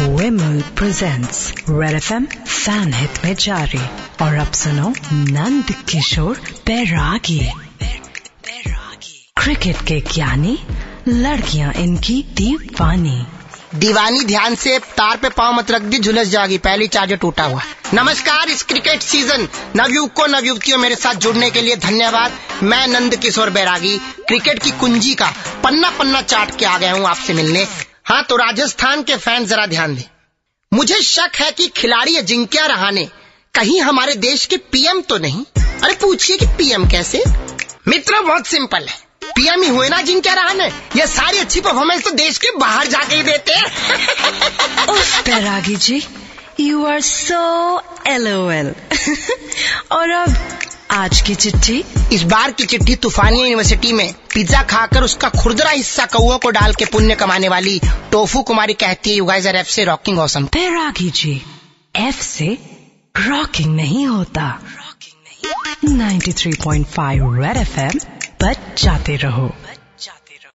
Vimal presents red F fan hit में जारी और अब सुनो नंद किशोर बैरागी। क्रिकेट के ज्ञानी, लड़कियाँ इनकी दीवानी। दीवानी ध्यान से तार पे पाँव मत रख दी, झुलस जाएगी। पहली चार्जर टूटा हुआ। नमस्कार, इस क्रिकेट सीज़न नवयुवकों नवयुवतियों मेरे साथ जुड़ने के लिए धन्यवाद। मैं नंद किशोर बैरागी क्रिकेट की कुंजी का पन्ना पन्ना चाट के आ गया हूँ आपसे मिलने। हाँ तो राजस्थान के फ़ैन जरा ध्यान दें। मुझे शक है कि खिलाड़ी अजिंक्या रहाने कहीं हमारे देश के पीएम तो नहीं। अरे पूछिए कि पीएम कैसे? मित्र, बहुत सिंपल है। पीएम ही हुए ना अजिंक्या रहाने ये सारी अच्छी परफॉर्मेंस तो देश के बाहर जाके ही देते हैं। जी यू आर सो एल और अब आज की चिट्ठी? इस बार की चिट्ठी तूफानी यूनिवर्सिटी में। पिज्जा खाकर उसका खुरदरा हिस्सा कौओं को डाल के पुण्य कमाने वाली टोफू कुमारी कहती है यू गाइस आर एफ़ से रॉकिंग ऑसम तैराकी जी एफ़ से रॉकिंग नहीं होता। 93.5 रेड एफएम बच जाते रहो।